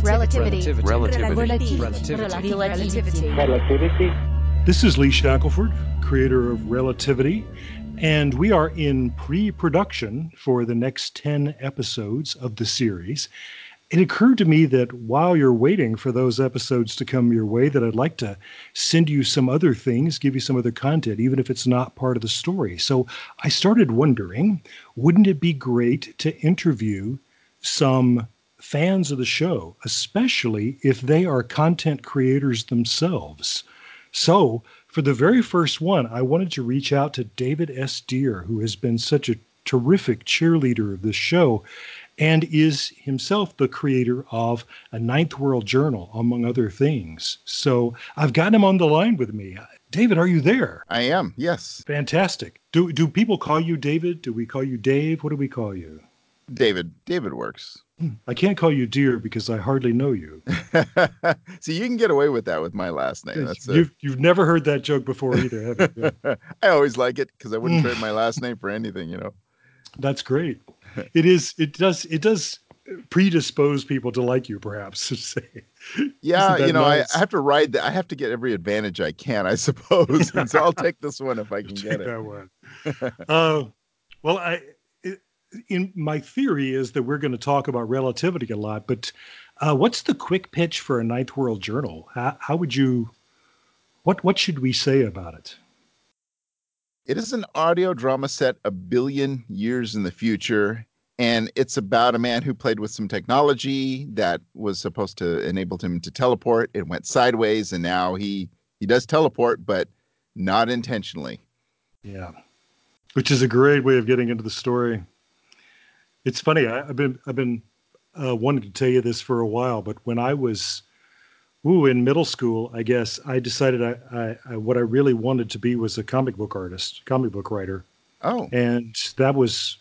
Relativity. Relativity. Relativity. Relativity. This is Lee Shackelford, creator of Relativity, and we are in pre production for the next 10 episodes of the series. It occurred to me that while you're waiting for those episodes to come your way, that I'd like to send you some other things, give you some other content, even if it's not part of the story. So I started wondering wouldn't it be great to interview some fans of the show, especially if they are content creators themselves? So, for the very first one, I wanted to reach out to David S. Dear, who has been such a terrific cheerleader of this show and is himself the creator of a Ninth World Journal, among other things. So, I've got him on the line with me. David, are you there? I am, yes. Fantastic. Do, do people call you David? Do we call you Dave? What do we call you? David. David works. I can't call you dear because I hardly know you. See, you can get away with that with my last name. That's. You've, you've never heard that joke before either, have you? I always like it because I wouldn't trade my last name for anything, you know. That's great. It is. It does. It does predispose people to like you, perhaps. to say. Yeah, you know, nice? I, I have to ride. The, I have to get every advantage I can, I suppose. and so I'll take this one if I can get it. that one. uh, well, I. In my theory is that we're going to talk about relativity a lot, but uh, what's the quick pitch for a Ninth World Journal? How, how would you? What what should we say about it? It is an audio drama set a billion years in the future, and it's about a man who played with some technology that was supposed to enable him to teleport. It went sideways, and now he he does teleport, but not intentionally. Yeah, which is a great way of getting into the story. It's funny. I, I've been I've been uh, wanting to tell you this for a while, but when I was, ooh, in middle school, I guess I decided I, I, I what I really wanted to be was a comic book artist, comic book writer, Oh, and that was,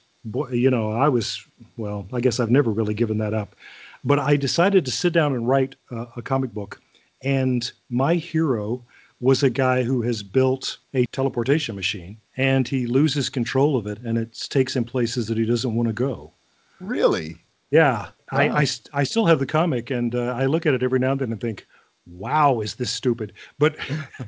you know, I was well. I guess I've never really given that up, but I decided to sit down and write uh, a comic book, and my hero was a guy who has built a teleportation machine and he loses control of it and it takes him places that he doesn't want to go. really? Yeah, I, Wow. I, st- I still have the comic and uh, I look at it every now and then and think, wow, is this stupid? But,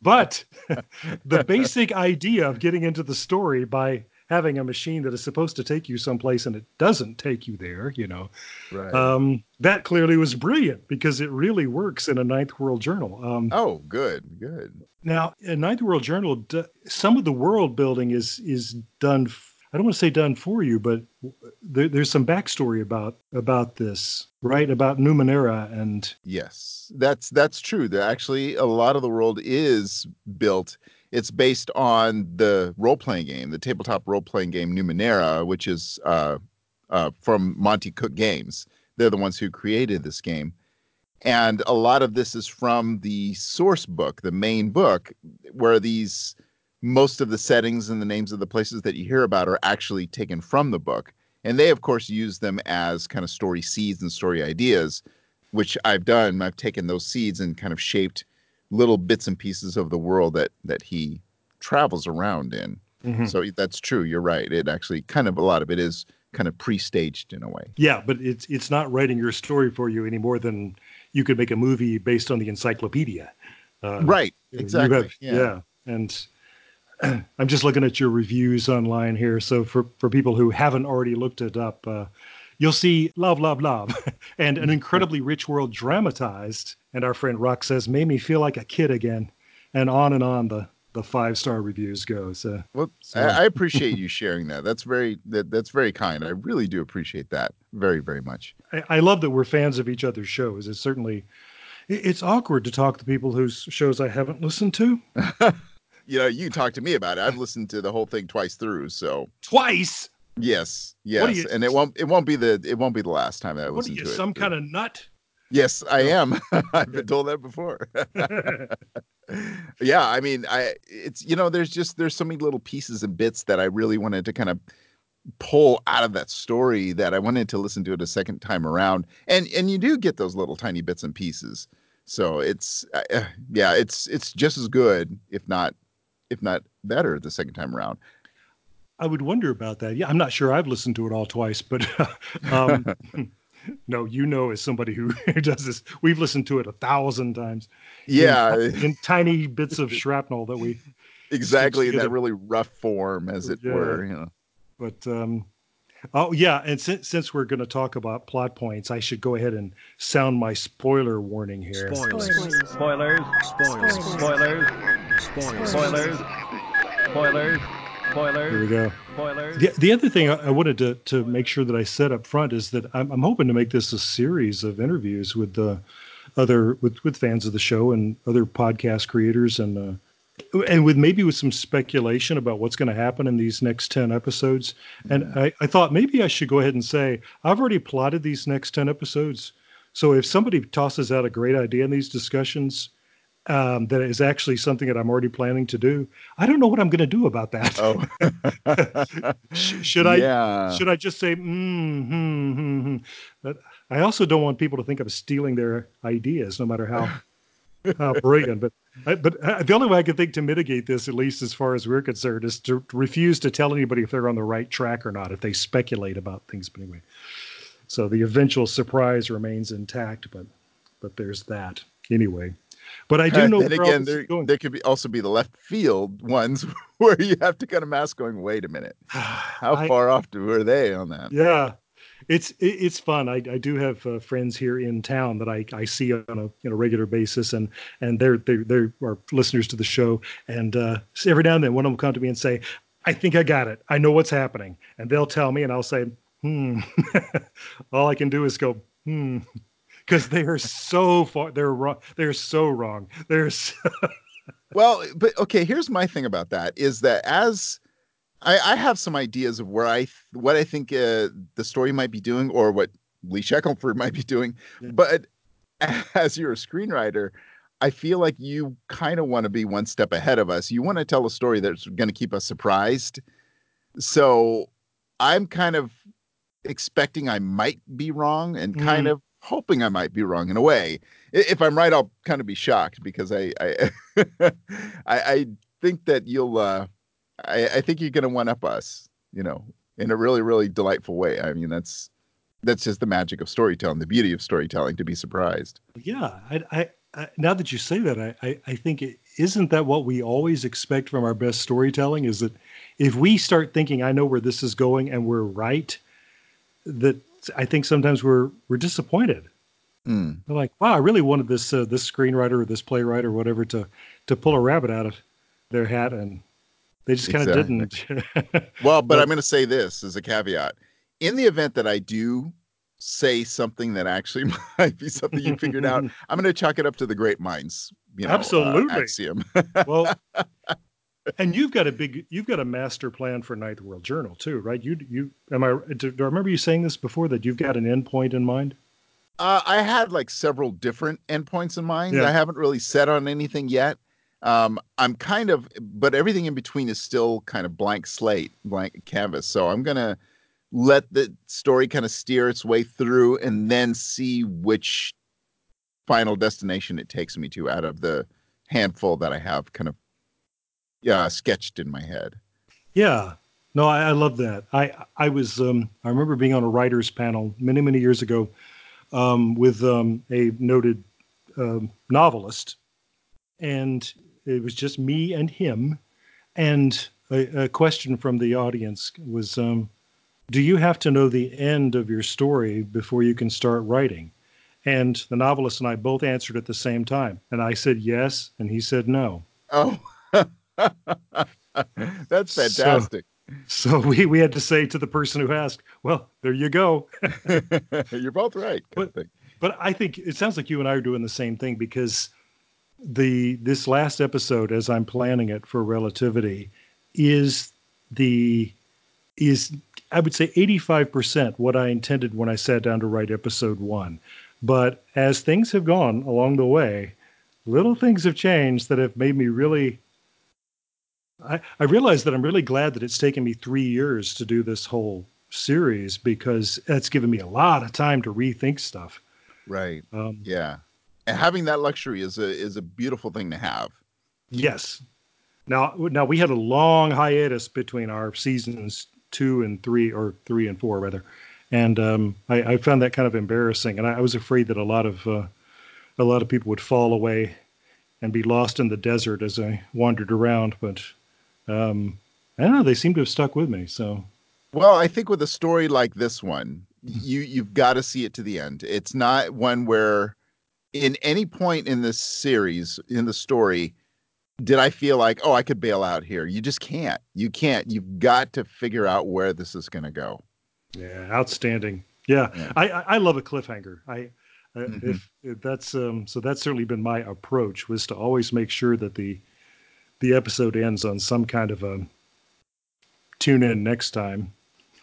but the basic idea of getting into the story by having a machine that is supposed to take you someplace and it doesn't take you there, you know, Right. um, that clearly was brilliant because it really works in a Ninth World Journal. Um, oh, good, good. now, in Ninth World Journal, some of the world building is is done. f- I don't want to say done for you, but there, there's some backstory about about this, right? About Numenera and Yes, that's that's true. There actually a lot of the world is built. It's based on the role playing game, the tabletop role playing game Numenera, which is uh, uh, from Monte Cook Games. They're the ones who created this game, and a lot of this is from the source book, the main book, where these most of the settings and the names of the places that you hear about are actually taken from the book. And they, of course, use them as kind of story seeds and story ideas which I've done. I've taken those seeds and kind of shaped little bits and pieces of the world that that he travels around in. Mhm. So that's true. You're right. It actually kind of a lot of it is kind of pre-staged in a way. yeah, but it's it's not writing your story for you any more than you could make a movie based on the encyclopedia. Uh, Right. Exactly. have- yeah. And I'm just looking at your reviews online here. So for, for people who haven't already looked it up, uh, you'll see love, love, love, and an incredibly rich world dramatized. And our friend Rock says, made me feel like a kid again. And on and on the, the five star reviews go. So Well, So- I, I appreciate you sharing that. That's very that, that's very kind. I really do appreciate that very very much. I, I love that we're fans of each other's shows. It's certainly, it- it's awkward to talk to people whose shows I haven't listened to You know, you talk to me about it. I've listened to the whole thing twice through. So twice. yes, yes, you- and it won't it won't be the it won't be the last time that I What are listen you, to it. some kind of nut? Yes, I am. I've been told that before. yeah, I mean, I it's you know, there's just there's so many little pieces and bits that I really wanted to kind of pull out of that story that I wanted to listen to it a second time around. And and you do get those little tiny bits and pieces. So it's uh, uh, yeah, it's it's just as good if not if not better the second time around. I would wonder about that. Yeah, I'm not sure I've listened to it all twice, but um, no, you know, as somebody who does this, we've listened to it a thousand times. Yeah, in, in tiny bits of shrapnel that we exactly in that really rough form, as it Yeah. were. You know. But um, oh yeah, and since since we're going to talk about plot points, I should go ahead and sound my spoiler warning here. Spoilers. Spoilers. Spoilers. Spoilers. Spoilers. Spoilers. Spoilers. Here we go. Spoilers. The, the other thing I, I wanted to, to make sure that I said up front is that I'm, I'm hoping to make this a series of interviews with the other with, with fans of the show and other podcast creators and uh, and with maybe with some speculation about what's going to happen in these next 10 episodes. And I, I thought maybe I should go ahead and say I've already plotted these next 10 episodes. So if somebody tosses out a great idea in these discussions, um, that is actually something that I'm already planning to do. I don't know what I'm going to do about that. Oh, should I Yeah. should I just say mm, hmm, hmm, hmm. But I also don't want people to think I'm stealing their ideas, no matter how how brilliant. But I, but uh, the only way I can think to mitigate this, at least as far as we're concerned, is to refuse to tell anybody if they're on the right track or not. If they speculate about things, but anyway. So the eventual surprise remains intact, but but there's that anyway. But I do know then again, there, there could be also be the left field ones where you have to kind of mask going. Wait a minute, how I- far off do, were they on that? Yeah, it's it, it's fun. I, I do have uh, friends here in town that I, I see on a you know regular basis, and and they're they they are listeners to the show. And uh, every now and then, one of them will come to me and say, "I think I got it. I know what's happening." And they'll tell me, and I'll say, "Hmm." All I can do is go, "Hmm." Because they are so far, they're wrong. They're so wrong. They're so, Well, but okay, here's my thing about that is that as I, I have some ideas of where I th- what I think uh, the story might be doing or what Lee Shackelford might be doing, Yeah. but as you're a screenwriter, I feel like you kind of want to be one step ahead of us. You want to tell a story that's going to keep us surprised. So I'm kind of expecting I might be wrong and kind Mhm. of hoping I might be wrong in a way. If I'm right, I'll kind of be shocked because I I I, I think that you'll uh I, I think you're gonna one up us, you know, in a really, really delightful way. I mean that's that's just the magic of storytelling, the beauty of storytelling to be surprised. Yeah, I, I, I now that you say that, I, I, I think it isn't that what we always expect from our best storytelling is that if we start thinking, I know where this is going, and we're right, that I think sometimes we're we're disappointed. Mm. We're like, wow, I really wanted this uh, this screenwriter or this playwright or whatever to to pull a rabbit out of their hat, and they just kind of Exactly. didn't. Well, but But- I'm going to say this as a caveat. In the event that I do say something that actually might be something you figured out, I'm going to chalk it up to the great minds. You know, uh, Absolutely. axiom. well, and you've got a big, you've got a master plan for Ninth World Journal too, right? You, you, am I? Do, do I remember you saying this before that you've got an endpoint in mind? Uh, I had like several different endpoints in mind. Yeah. I haven't really set on anything yet. Um, I'm kind of, but everything in between is still kind of blank slate, blank canvas. So I'm gonna let the story kind of steer its way through, and then see which final destination it takes me to out of the handful that I have kind of, yeah, sketched in my head. Yeah. No, I, I love that. I I was um, I remember being on a writers panel many many years ago um, with um, a noted um, novelist, and it was just me and him. And a, a question from the audience was, um, "Do you have to know the end of your story before you can start writing?" And the novelist and I both answered at the same time, and I said yes, and he said no. Oh, that's fantastic. So we we had to say to the person who asked, "Well, there you go." You're both right. thing. But I think it sounds like you and I are doing the same thing because the this last episode, as I'm planning it for relativity, is the is I would say 85% what I intended when I sat down to write episode one. But as things have gone along the way, little things have changed that have made me really I, I realize that I'm really glad that it's taken me three years to do this whole series because that's given me a lot of time to rethink stuff. Right. Um, Yeah. And having that luxury is a is a beautiful thing to have. Yes. Now, now we had a long hiatus between our seasons two and three, or three and four rather, and um, I, I, found that kind of embarrassing. And I, I was afraid that a lot of uh, a lot of people would fall away and be lost in the desert as I wandered around. But um, I don't know; they seem to have stuck with me. So, well, I think with a story like this one, you you've got to see it to the end. It's not one where, in any point in this series, in the story, did I feel like, oh, I could bail out here? You just can't. You can't. You've got to figure out where this is going to go. Yeah, outstanding. Yeah, yeah. I, I love a cliffhanger. I mm-hmm. if, if, that's um, so that's certainly been my approach was to always make sure that the the episode ends on some kind of a tune in next time.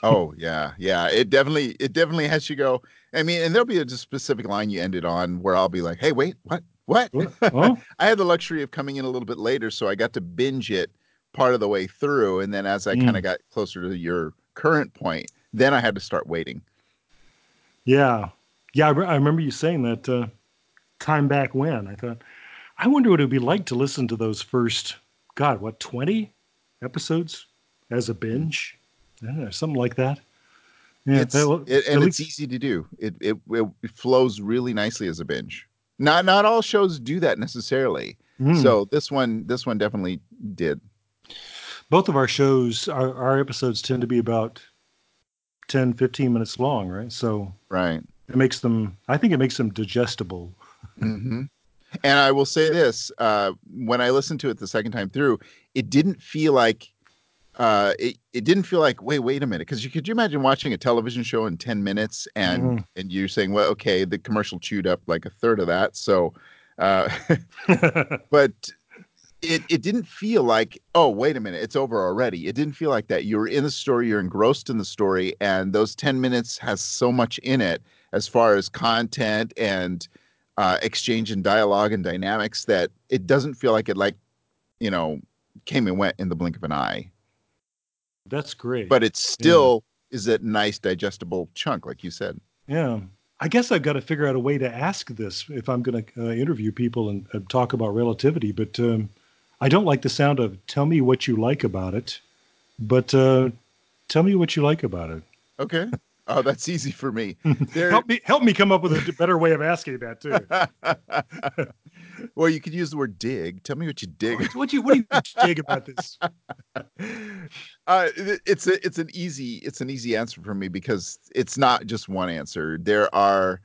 oh yeah, yeah. It definitely it definitely has you go. I mean, and there'll be a specific line you ended on where I'll be like, "Hey, wait, what? What?" Oh. I had the luxury of coming in a little bit later, so I got to binge it part of the way through, and then as I mm. kind of got closer to your current point, then I had to start waiting. Yeah, yeah, I, re- I remember you saying that uh, time back when. I thought, I wonder what it would be like to listen to those first, God, what, 20 episodes as a binge? Know, something like that. Yeah, it's, that, it, and it's easy to do. It, it it flows really nicely as a binge. Not not all shows do that necessarily. Mm. So this one this one definitely did. Both of our shows, our, our episodes tend to be about 10, 15 minutes long, right? So right. It makes them. I think it makes them digestible. Mm-hmm. And I will say this: uh, when I listened to it the second time through, it didn't feel like uh, it, it didn't feel like wait wait a minute because you could you imagine watching a television show in 10 minutes and mm. and you're saying well okay the commercial chewed up like a third of that so uh, but it it didn't feel like oh wait a minute it's over already it didn't feel like that you're in the story you're engrossed in the story and those 10 minutes has so much in it as far as content and uh, exchange and dialogue and dynamics that it doesn't feel like it like you know came and went in the blink of an eye. That's great. But it still yeah. is a nice digestible chunk like you said. Yeah. I guess i've got to figure out a way to ask this if i'm going to uh, interview people and uh, talk about relativity but um, i don't like the sound of tell me what you like about it but uh, tell me what you like about it. Okay Oh, that's easy for me. help me help me come up with a better way of asking that too. well, you could use the word dig. Tell me what you dig. What, you what do you dig about this? Uh, it's a it's an easy it's an easy answer for me because it's not just one answer. There are,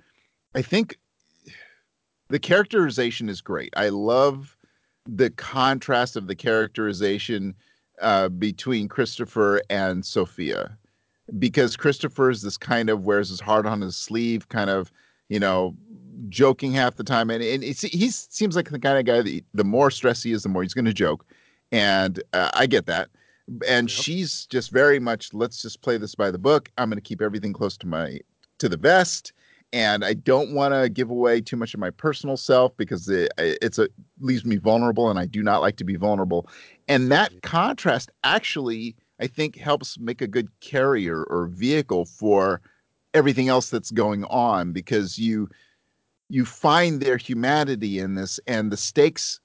I think, the characterization is great. I love the contrast of the characterization uh, between Christopher and Sophia because Christopher is this kind of wears his heart on his sleeve, kind of, you know, joking half the time. And, and he seems like the kind of guy that the more stressed he is, the more he's going to joke. And uh, I get that. And yep. she's just very much, let's just play this by the book. I'm going to keep everything close to my, to the vest. And I don't want to give away too much of my personal self because it, it's a leaves me vulnerable, and I do not like to be vulnerable. And that contrast actually I think helps make a good carrier or vehicle for everything else that's going on because you you find their humanity in this and the stakes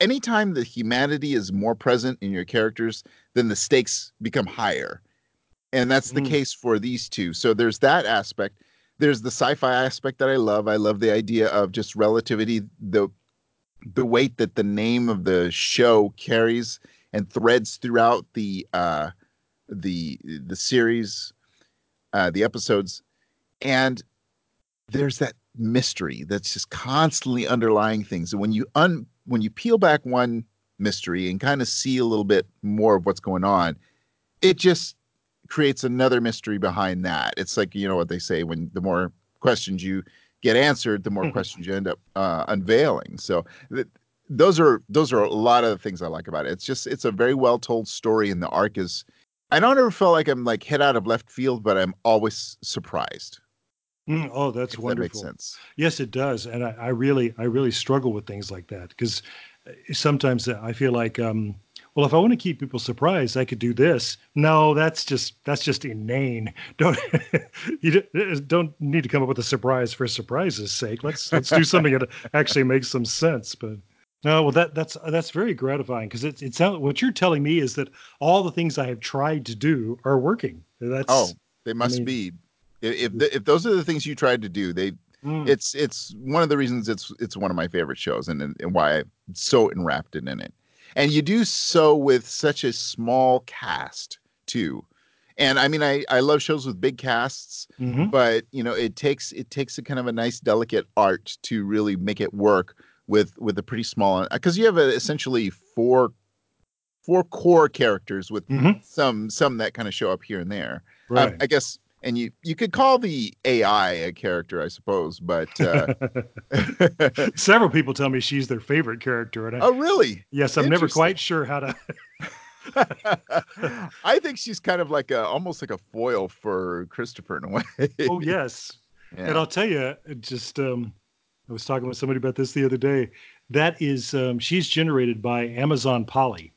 anytime the humanity is more present in your characters then the stakes become higher. And that's the mm. case for these two. So there's that aspect. There's the sci-fi aspect that i love. I love the idea of just relativity the the weight that the name of the show carries and threads throughout the uh, the the series, uh, the episodes, and there's that mystery that's just constantly underlying things. And when you un when you peel back one mystery and kind of see a little bit more of what's going on, it just creates another mystery behind that. It's like you know what they say when the more questions you get answered, the more questions you end up uh, unveiling. So th- those are those are a lot of the things I like about it. It's just it's a very well told story, and the arc is. I don't ever feel like I'm like hit out of left field, but I'm always surprised. Mm, oh, that's if wonderful. That makes sense. Yes, it does, and I, I really, I really struggle with things like that because uh, sometimes I feel like, um, well, if I want to keep people surprised, I could do this. No, that's just that's just inane. Don't you don't need to come up with a surprise for surprise's sake. Let's let's do something that actually makes some sense. But no, well, that that's that's very gratifying because it it sounds what you're telling me is that all the things I have tried to do are working. That's oh, they must I mean, be. If if, the, if those are the things you tried to do, they Mm. it's it's one of the reasons it's it's one of my favorite shows and and why I'm so enraptured in it. And you do so with such a small cast too. And I mean, I I love shows with big casts, Mhm. but you know, it takes it takes a kind of a nice delicate art to really make it work with with a pretty small because you have a, essentially four four core characters with Mhm. some some that kind of show up here and there. Um, I guess, and you you could call the AI a character, I suppose, but uh, Several people tell me she's their favorite character, and I, oh, really? yes, I'm never quite sure how to. I think she's kind of like a almost like a foil for Christopher in a way. oh yes, Yeah. and I'll tell you, just um, I was talking with somebody about this the other day. That is, um, she's generated by Amazon Polly.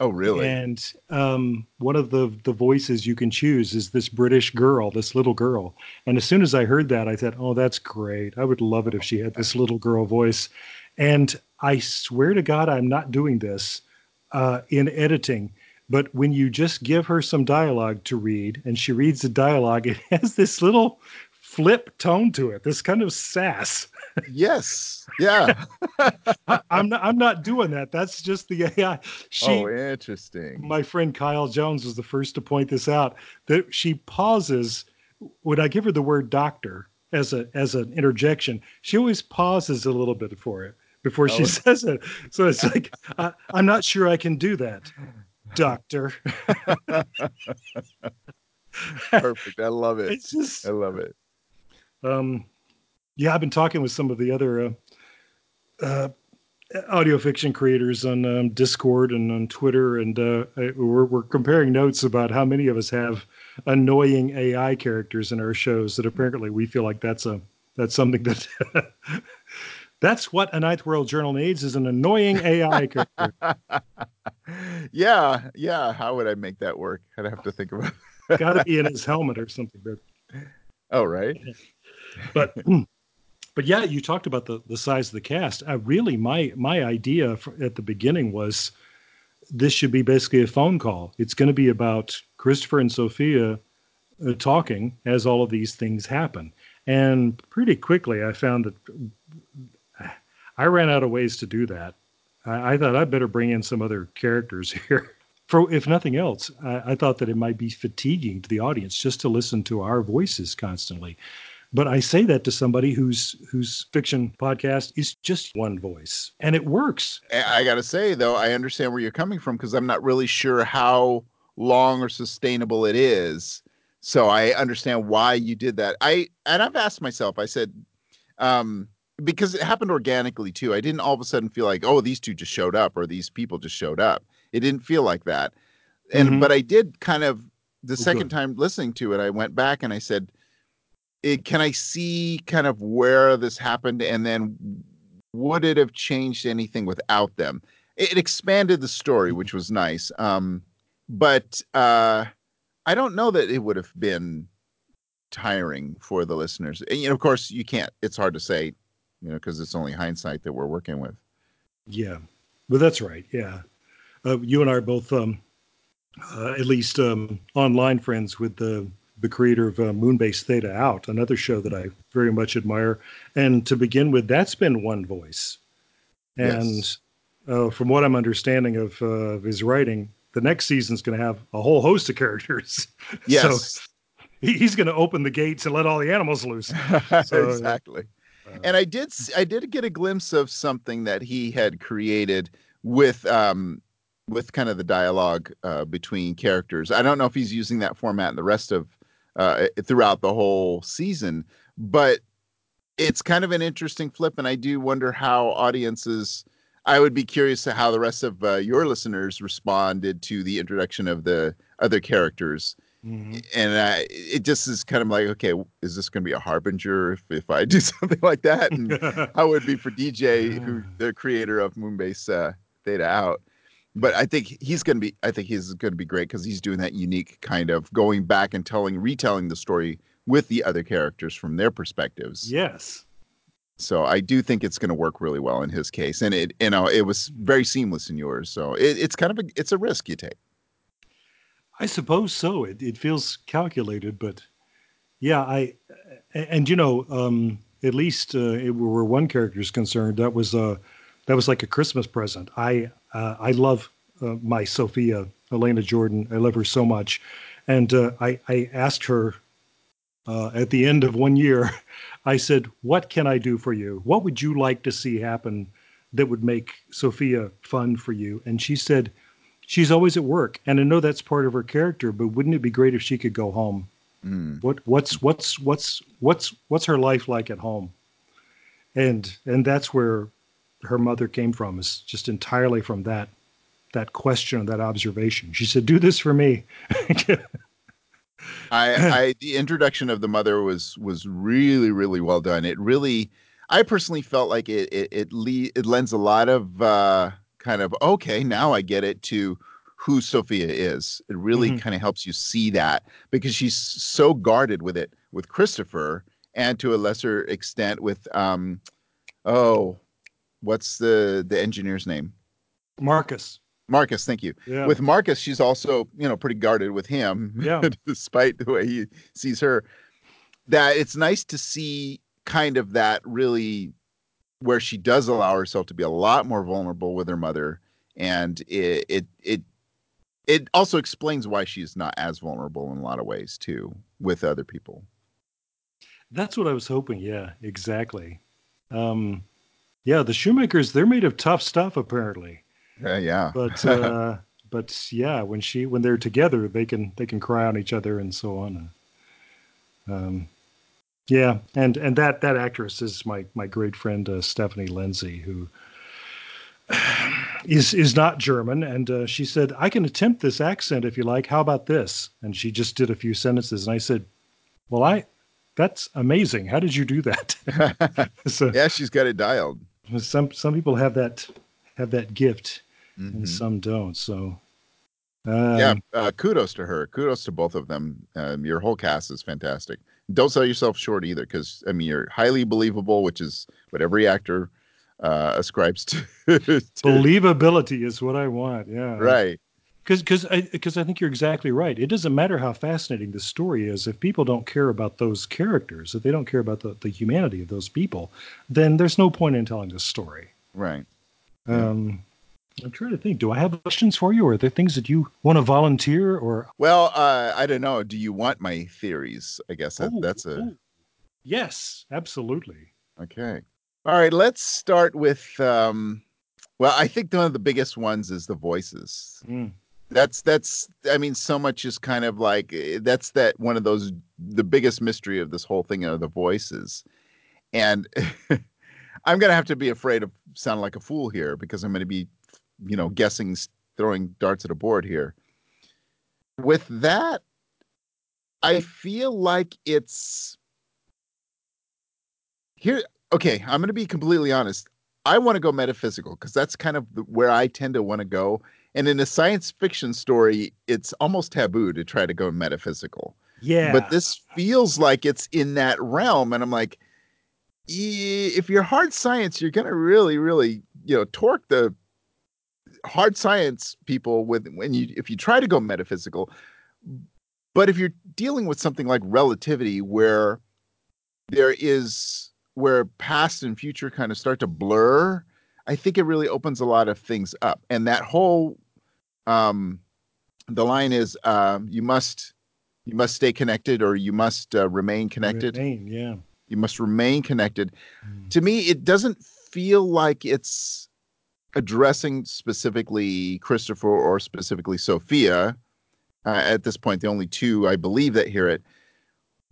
oh, really? And um, one of the the voices you can choose is this British girl, this little girl. And as soon as I heard that, I thought, "Oh, that's great! I would love it if she had this little girl voice." And I swear to God, I'm not doing this uh, in editing. But when you just give her some dialogue to read, and she reads the dialogue, it has this little flip tone to it, this kind of sass. Yes. Yeah. I, I'm not. I'm not doing that. That's just the AI. She, oh, interesting. my friend Kyle Jones was the first to point this out that she pauses when I give her the word doctor as a as an interjection. She always pauses a little bit for it before she Oh. says it. So it's like I, I'm not sure I can do that, doctor. Perfect. I love it. Just I love it. um, yeah. I've been talking with some of the other uh, uh, audio fiction creators on um, Discord and on Twitter, and uh, we're, we're comparing notes about how many of us have annoying AI characters in our shows. That apparently we feel like that's a that's something that that's what a Ninth World Journal needs is an annoying AI character. yeah. Yeah. How would I make that work? I'd have to think about. Got to be in his helmet or something. But Oh, right. but but yeah, you talked about the the size of the cast. I really my my idea for, at the beginning was this should be basically a phone call. It's going to be about Christopher and Sophia uh, talking as all of these things happen. And pretty quickly, I found that I ran out of ways to do that. I, I thought I'd better bring in some other characters here. For if nothing else, I, I thought that it might be fatiguing to the audience just to listen to our voices constantly. But I say that to somebody whose whose fiction podcast is just one voice, and it works. I I gotta say though, I understand where you're coming from because I'm not really sure how long or sustainable it is. So I understand why you did that. I and I've asked myself. I said, um, because it happened organically too. I didn't all of a sudden feel like, oh, these two just showed up or these people just showed up. It didn't feel like that. And Mhm. but I did kind of the second time listening to it, I went back and I said, it, can I see kind of where this happened and then would it have changed anything without them? It, it expanded the story, which was nice. Um, but uh, I don't know that it would have been tiring for the listeners. And, you know, of course, you can't. It's hard to say, you know, because it's only hindsight that we're working with. Yeah, Well, that's right. Yeah, uh, you and I are both, um, uh, at least um, online friends with the the creator of uh, Moonbase Theta Out, another show that I very much admire. And to begin with, that's been one voice. And Yes. uh, from what I'm understanding of, uh, of his writing, the next season's going to have a whole host of characters. Yes, So he, he's going to open the gates and let all the animals loose. So, exactly. uh, and I did I did get a glimpse of something that he had created with um with kind of the dialogue uh, between characters. I don't know if he's using that format in the rest of uh, throughout the whole season, but it's kind of an interesting flip, and I do wonder how audiences. I would be curious to how the rest of uh, your listeners responded to the introduction of the other characters mhm. and I, it just is kind of like, okay, is this going to be a harbinger if, if I do something like that? And how would it be for DJ, who the creator of Moonbase uh, Theta Out? But I think he's going to be, I think he's going to be great because he's doing that unique kind of going back and telling, retelling the story with the other characters from their perspectives. yes. So I do think it's going to work really well in his case, and it, you know, it was very seamless in yours. So it, it's kind of a, it's a risk you take. I suppose so. It, it feels calculated, but yeah, I and you know, um, at least uh, it, where one character is concerned, that was uh, that was like a Christmas present. I uh, I love uh, my Sophia Elena Jordan. I love her so much, and uh, I I asked her uh, at the end of one year. I said, "What can I do for you? What would you like to see happen that would make Sophia fun for you?" And she said, "She's always at work, and I know that's part of her character, but wouldn't it be great if she could go home?" Mm. What what's what's what's what's what's her life like at home? And and that's where her mother came from is just entirely from that that question, or that observation. She said, "Do this for me." I, I the introduction of the mother was was really really well done. It really, I personally felt like it it it, le- it lends a lot of uh, kind of okay now I get it to who Sophia is. It really Mhm. kind of helps you see that because she's so guarded with it with Christopher and to a lesser extent with um oh what's the the engineer's name Marcus. Marcus thank you Yeah. with Marcus she's also you know pretty guarded with him Yeah. despite the way he sees her that it's nice to see kind of that really where she does allow herself to be a lot more vulnerable with her mother and it it it it also explains why she's not as vulnerable in a lot of ways too with other people That's what I was hoping. Yeah, exactly. Um, yeah, the Shoemakers, they're made of tough stuff apparently. Uh, yeah But uh, but yeah, when she when they're together, they can they can cry on each other and so on. Um, yeah, and and that that actress is my my great friend uh, Stephanie Lindsay, who is is not German, and uh, she said, "I can attempt this accent if you like. How about this?" And she just did a few sentences, and I said, "Well, I that's amazing. How did you do that?" so yeah she's got it dialed some some people have that have that gift, Mhm. and some don't. So um, yeah uh, kudos to her kudos to both of them um, your whole cast is fantastic don't sell yourself short either because i mean you're highly believable which is what every actor uh ascribes to, to- believability is what I want. Yeah, right Because because I because I think you're exactly right. It doesn't matter how fascinating the story is if people don't care about those characters, if they don't care about the, the humanity of those people, then there's no point in telling the story. right Um, I'm trying to think. Do I have questions for you, or are there things that you want to volunteer? Or well uh i don't know do you want my theories i guess that, Oh, that's a oh. yes, absolutely. Okay. All right, let's start with um well, I think one of the biggest ones is the voices. Mm. That's that's I mean so much is kind of like eh, that's that one of those the biggest mystery of this whole thing are the voices. And I'm going to have to be afraid of sounding like a fool here because I'm going to be you know guessing throwing darts at a board here. With that I feel like it's here okay i'm going to be completely honest i want to go metaphysical because that's kind of where i tend to want to go and in a science fiction story it's almost taboo to try to go metaphysical. Yeah, but this feels like it's in that realm and i'm like "Eh, if you're hard science you're going to really really you know torque the hard science people with when you if you try to go metaphysical. But if you're dealing with something like relativity where there is where past and future kind of start to blur i think it really opens a lot of things up. And that whole um the line is um you must you must stay connected or you must uh, remain connected Remain, yeah. you must remain connected Mm. to me it doesn't feel like it's addressing specifically christopher or specifically sophia uh, at this point the only two i believe that hear it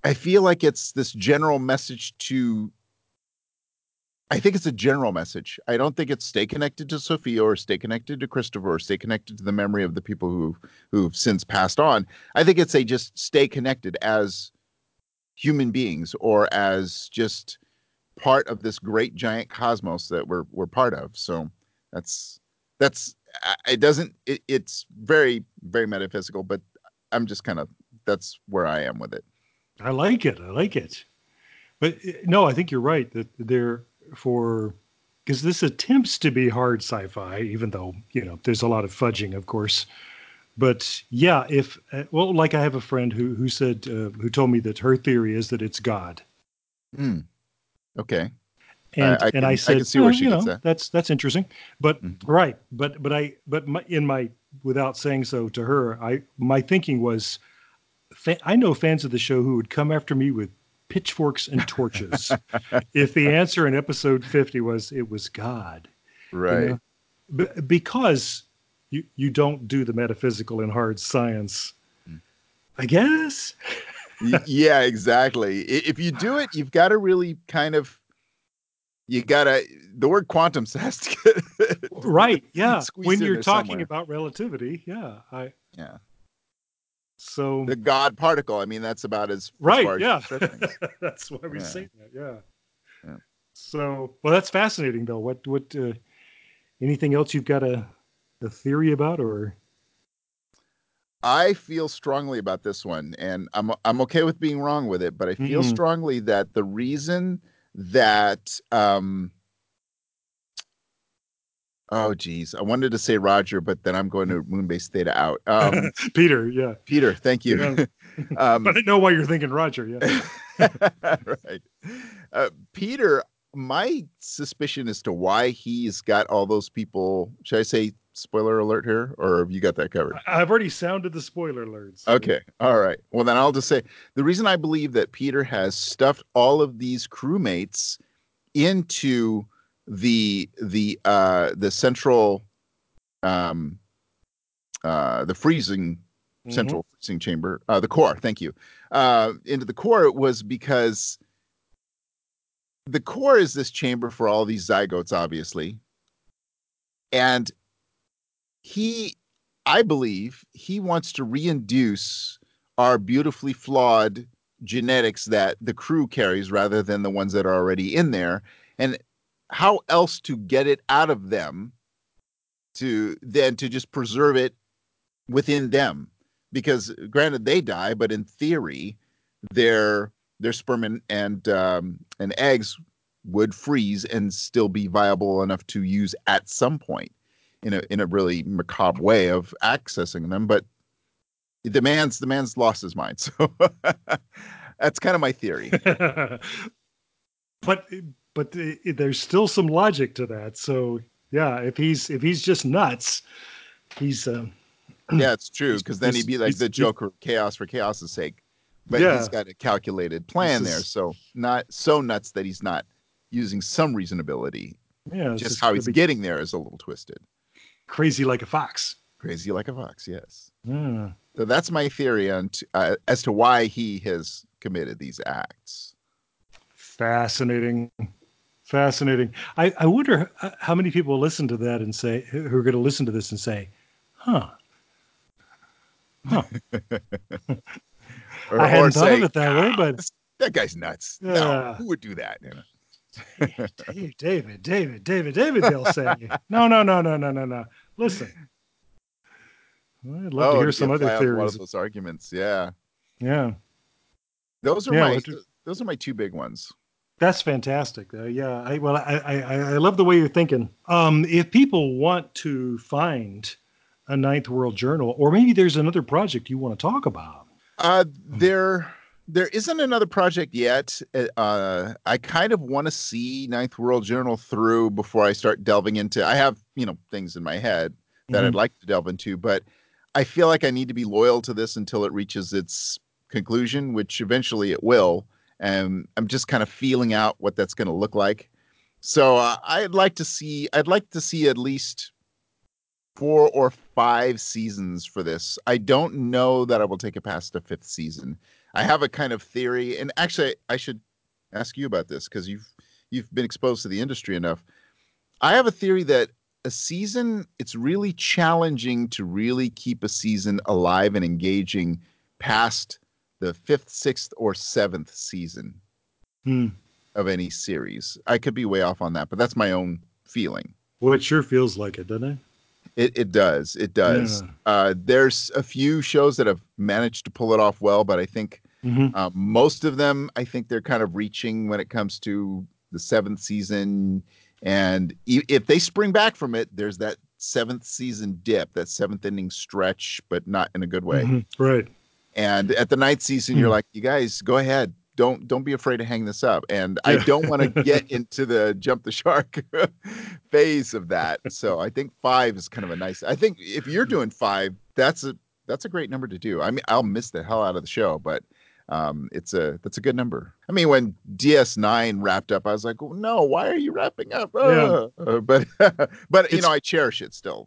i feel like it's this general message to i think it's a general message i don't think it's stay connected to sophia or stay connected to christopher or stay connected to the memory of the people who who've since passed on i think it's a just stay connected as human beings or as just part of this great giant cosmos that we're we're part of. So that's that's it doesn't it, it's very very metaphysical, but I'm just kind of that's where I am with it. I like it. I like it. But uh, no, I think you're right that they're for because this attempts to be hard sci-fi, even though you know there's a lot of fudging, of course. but yeah, if uh, well, like I have a friend who who said uh, who told me that her theory is that it's God, Hmm. Okay. and I and can- I I said, can see where "Well, she you know, that." that's that's interesting, but Mhm. right, but but I but my, in my without saying so to her, I my thinking was, I know fans of the show who would come after me with pitchforks and torches if the answer in episode fifty was it was God. you Right. know? B- because you you don't do the metaphysical in hard science i guess yeah, exactly. If you do it, you've got to really kind of, you got to, the word quantum has to get, right yeah when you're talking somewhere. about relativity yeah i yeah. So The God particle. I mean, that's about as, right far as yeah that's why we Yeah. say that yeah. Yeah. so well that's fascinating though what what uh, anything else you've got a a theory about or I feel strongly about this one, and I'm I'm okay with being wrong with it, but I feel Mhm. strongly that the reason that um oh geez, I wanted to say Roger, but then I'm going to Moonbase Theta out. Um peter yeah Peter, thank you. Yeah. um but i know why you're thinking roger yeah right. Uh, Peter, my suspicion as to why he's got all those people, should I say spoiler alert here, or have you got that covered? I've already sounded the spoiler alerts Okay. All right. Well, then I'll just say the reason I believe that Peter has stuffed all of these crewmates into the the uh the central um uh the freezing Mhm. central freezing chamber uh the core thank you uh into the core was because the core is this chamber for all these zygotes obviously and he i believe he wants to reinduce our beautifully flawed genetics that the crew carries rather than the ones that are already in there and how else to get it out of them to then to just preserve it within them? Because granted they die but in theory their their sperm and and, um, and eggs would freeze and still be viable enough to use at some point in a in a really macabre way of accessing them but the man's the man's lost his mind. So that's kind of my theory. But but the- there's still some logic to that. So yeah, if he's if he's just nuts, he's um, yeah it's true because then he'd be like the joker chaos for chaos's sake but Yeah. he's got a calculated plan This there is- so not so nuts that he's not using some reasonability yeah, just how he's getting there is a little twisted crazy like a fox. crazy like a fox yes Yeah. so that's my theory on t- uh, as to why he has committed these acts Fascinating, fascinating. I I wonder uh, how many people listen to that and say who are going to listen to this and say, "Huh." Huh. or, I hadn't thought of it that way, but that guy's nuts no who would do that you know? Hey, David, David, David, David, they'll say. No, no, no, no, no, no, no. Listen. I'd love to oh, hear some other on one of theories. those arguments yeah Yeah, those are Yeah, my those are my two big ones that's fantastic. Uh, yeah, I, well, I, I, I love the way you're thinking. Um, if people want to find a Ninth World Journal, or maybe there's another project you want to talk about. Uh, there, there isn't another project yet. Uh, I kind of want to see Ninth World Journal through before I start delving into. I have you know things in my head that I'd Mhm. like to delve into, but I feel like I need to be loyal to this until it reaches its conclusion, which eventually it will. And I'm just kind of feeling out what that's going to look like. So uh, I'd like to see. I'd like to see at least four or five seasons for this. I don't know that I will take it past the fifth season. I have a kind of theory, and actually, I should ask you about this because you've you've been exposed to the industry enough. I have a theory that a season it's really challenging to really keep a season alive and engaging past the fifth, sixth, or seventh season Hmm. of any series. I could be way off on that, but that's my own feeling. Well, it sure feels like it, doesn't it? It it does. It does. Yeah. Uh, there's a few shows that have managed to pull it off well, but I think Mhm. uh, most of them, I think they're kind of reaching when it comes to the seventh season. And if they spring back from it, there's that seventh season dip, that seventh inning stretch, but not in a good way. Mhm, Right. And at the ninth season, you're Hmm. like, you guys go ahead. Don't don't be afraid to hang this up. And I don't want to get into the jump the shark phase of that. So I think five is kind of a nice. I think if you're doing five, that's a that's a great number to do. I mean, I'll miss the hell out of the show, but um, it's a that's a good number. I mean, when DS9 wrapped up, I was like, oh, no, why are you wrapping up? Yeah. Uh, but but you It's- know, I cherish it still.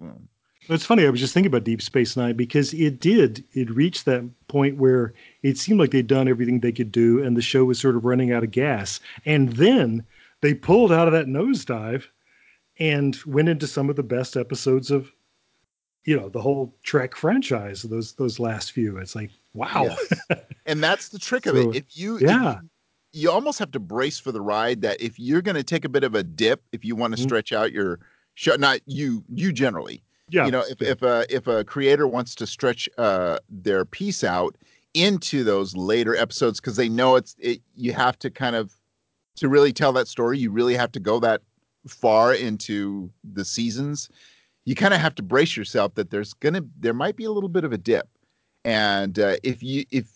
It's funny. I was just thinking about Deep Space Nine because it did. It reached that point where it seemed like they'd done everything they could do, and the show was sort of running out of gas. And then they pulled out of that nosedive and went into some of the best episodes of, you know, the whole Trek franchise. Those those last few. It's like wow. Yes. and that's the trick of So, it. If you if yeah. you- you almost have to brace for the ride that if you're going to take a bit of a dip, if you want to Mhm. stretch out your show, not you, you generally, Yeah. you know, if, if a if a creator wants to stretch uh, their piece out into those later episodes because they know it's it, you have to kind of to really tell that story, you really have to go that far into the seasons. You kind of have to brace yourself that there's gonna there might be a little bit of a dip, and uh, if you if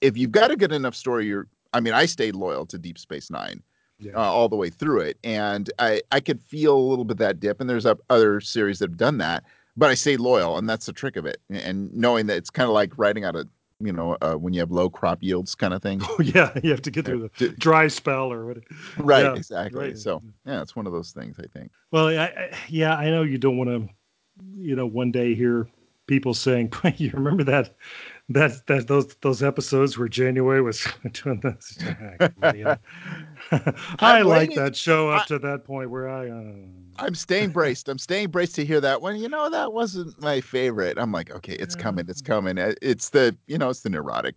if you've got a good enough story, you're I mean, I stayed loyal to Deep Space Nine Yeah. uh, all the way through it, and I I could feel a little bit of that dip. And there's other series that have done that, but I stayed loyal, and that's the trick of it. And knowing that it's kind of like riding out a you know uh, when you have low crop yields kind of thing. Oh, yeah. You have to get through the dry spell or what. right, Yeah, exactly. right. So yeah, it's one of those things. I think. Well, I, I, yeah, I know you don't want to, you know, one day hear people saying, "You remember that, that, that those those episodes where January was doing this." I like that show up I- to that point where I. Uh, I'm staying braced. I'm staying braced to hear that one. You know, that wasn't my favorite. I'm like, okay, it's coming. It's coming. Uh, It's the, you know, it's the neurotic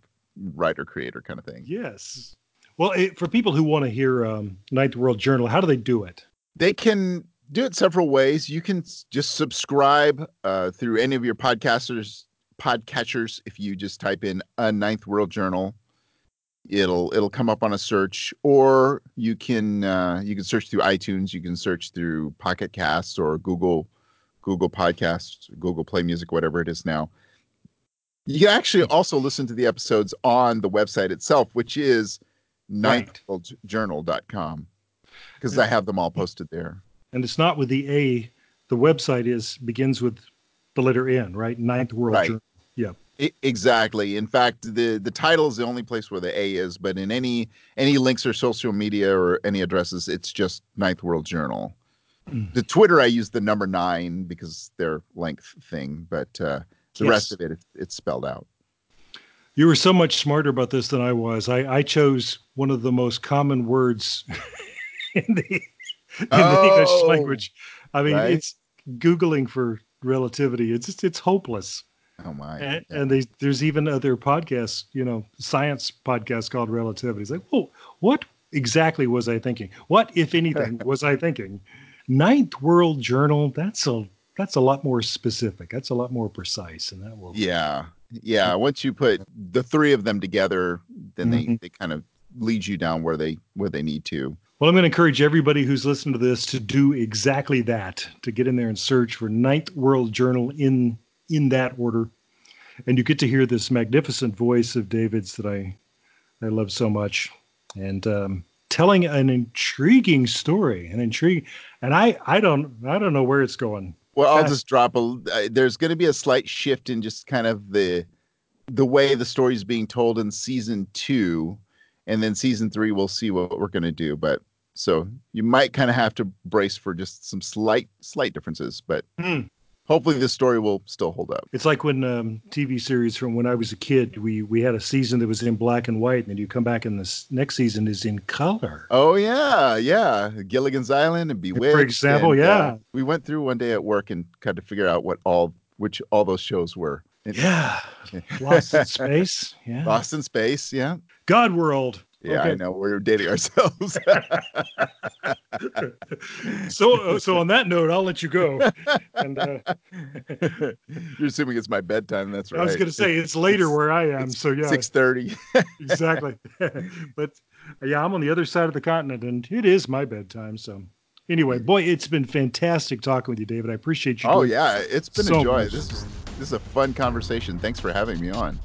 writer creator kind of thing. yes. Well, it, for people who want to hear um, Ninth World Journal, how do they do it? They can do it several ways. You can just subscribe uh, through any of your podcasters, podcatchers. If you just type in a Ninth World Journal, it'll it'll come up on a search, or you can uh, you can search through iTunes. You can search through Pocket Casts or Google Google Podcasts, Google Play Music, whatever it is now. You can actually also listen to the episodes on the website itself, which is Right. ninthworldjournal.com because I have them all posted there. And it's not with the A. The website is begins with the letter N, right? Ninth World Right. Journal. Yeah. I- exactly. In fact, the the title is the only place where the A is, but in any any links or social media or any addresses, it's just Ninth World Journal. Mm. The Twitter I use the number nine because their length thing, but uh, the Yes. rest of it, it it's spelled out. You were so much smarter about this than I was. I, I chose one of the most common words in the, in the English Oh, language. I mean, right. it's Googling for relativity. It's just, it's hopeless. Oh my! And, and they, there's even other podcasts, you know, science podcasts called Relativity. It's like, whoa, what exactly was I thinking? What, if anything, was I thinking? Ninth World Journal. That's a that's a lot more specific. That's a lot more precise, and that will. yeah, yeah. Once you put the three of them together, then they Mhm. they kind of lead you down where they where they need to. Well, I'm going to encourage everybody who's listening to this to do exactly that, to get in there and search for Ninth World Journal in in that order. And you get to hear this magnificent voice of David's that I I love so much. And um, telling an intriguing story, an intrigue and I I don't I don't know where it's going. Well, I'll just drop a. Uh, there's going to be a slight shift in just kind of the the way the story is being told in season two, and then season three we'll see what we're going to do. But so you might kind of have to brace for just some slight slight differences, but Hmm. Hopefully this story will still hold up. It's like when um, TV series from when I was a kid, we we had a season that was in black and white, and then you come back and this next season is in color. Oh yeah, yeah, Gilligan's Island and Bewitched. For example, and, uh, yeah. we went through one day at work and tried to figure out what all which all those shows were. Yeah, Lost in Space. Yeah, Lost in Space, yeah. God World. Yeah, I know. We're dating ourselves. So, uh, so on that note, I'll let you go. And uh, You're assuming it's my bedtime. That's right. I was going to say it's later where I am. it's So yeah, six thirty. exactly. but yeah, I'm on the other side of the continent, and it is my bedtime. So Anyway, boy, it's been fantastic talking with you, David. I appreciate you. Oh yeah, it's been so a joy. much. This is this is a fun conversation. Thanks for having me on.